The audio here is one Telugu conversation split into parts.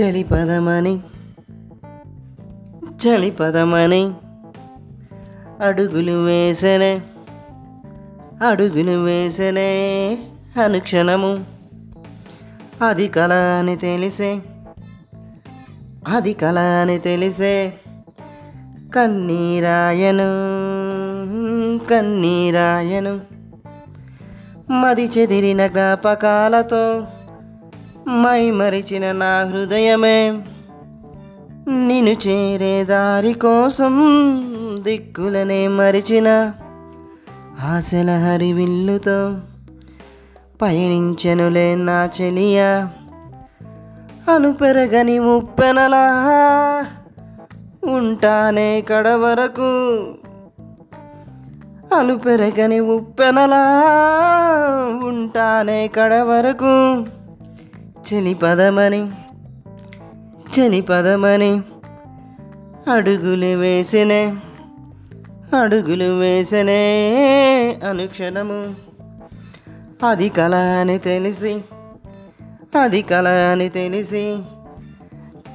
చలి పదమని చలి పదమని అడుగులు వేసనే అడుగులు వేసనే అనుక్షణము. అది కళ అని తెలిసే అది కళ అని తెలిసే కన్నీరాయను కన్నీరాయను. మది చెదిరిన జ్ఞాపకాలతో మై మరిచిన నా హృదయమే. నిన్ను చేరే దారి కోసం దిక్కులనే మరిచిన ఆశల హరివిల్లుతో పయనించెనులే నా చెలియా. అనుపెరగని ముప్పెనలా ఉంటానే కడ వరకు అలు పెరగని ఉప్పెనలా ఉంటానే కడ వరకు చెలి పదమని చెలి పదమని అడుగులు వేసనే అడుగులు వేసనే అనుక్షణము అది కళ అని తెలిసి అది కళ అని తెలిసి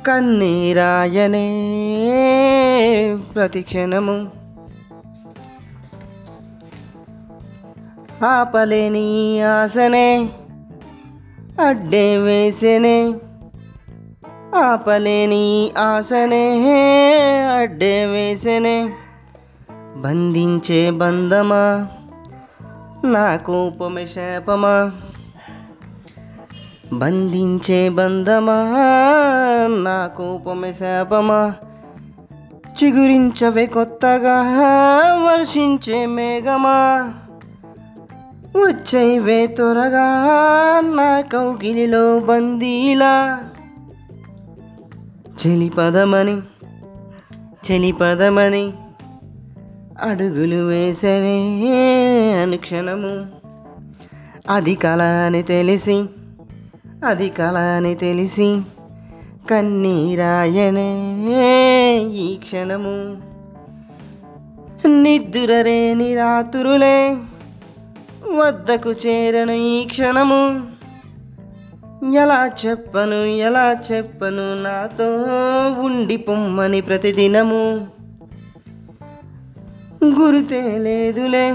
కన్నీరాయనే ప్రతిక్షణము ఆపలేని ఆశనే అడ్డే వేసనే ఆపలేని ఆశనే అడ్డే వేసనే. బంధించే బంధమా నా కోపమే శాపమా? బంధించే బంధమా నా కోపమే శాపమా? చిగురించవే కొత్తగా వర్షించే మేఘమా? వచ్చైవే త్వరగా నా కౌకిలిలో బందీలా. చెలి పదమని చెలి పదమని అడుగులు వేసరే అనుక్షణము అది కళ అని తెలిసి అది కళ అని తెలిసి కన్నీరాయనే ఈ క్షణము. నిద్దురరేని నిరాతురులే వద్దకు చేరను ఈ క్షణము. ఎలా చెప్పను ఎలా చెప్పను నాతో ఉండి పొమ్మని ప్రతిదినము. గురుతే లేదులే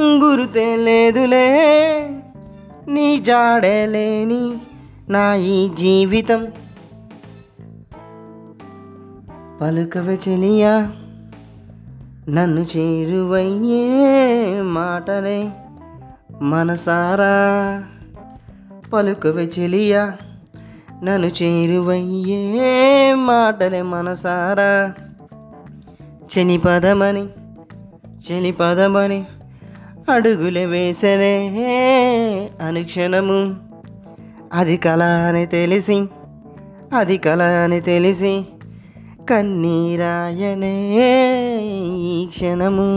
గురుతే లేదులే నీ జాడే లేని నా ఈ జీవితం. పలుకవ చెలియా నన్ను చేరువయ్యే మాటలే మనసారా. పలుకవే చెలియా నన్ను చేరువయ్యే మాటలే మనసారా. చెని పదమని చెని పదమని అడుగులు వేసనే అనుక్షణము అది కళ అని తెలిసి అది కళ అని తెలిసి కన్నీరాయనే ఈ క్షణము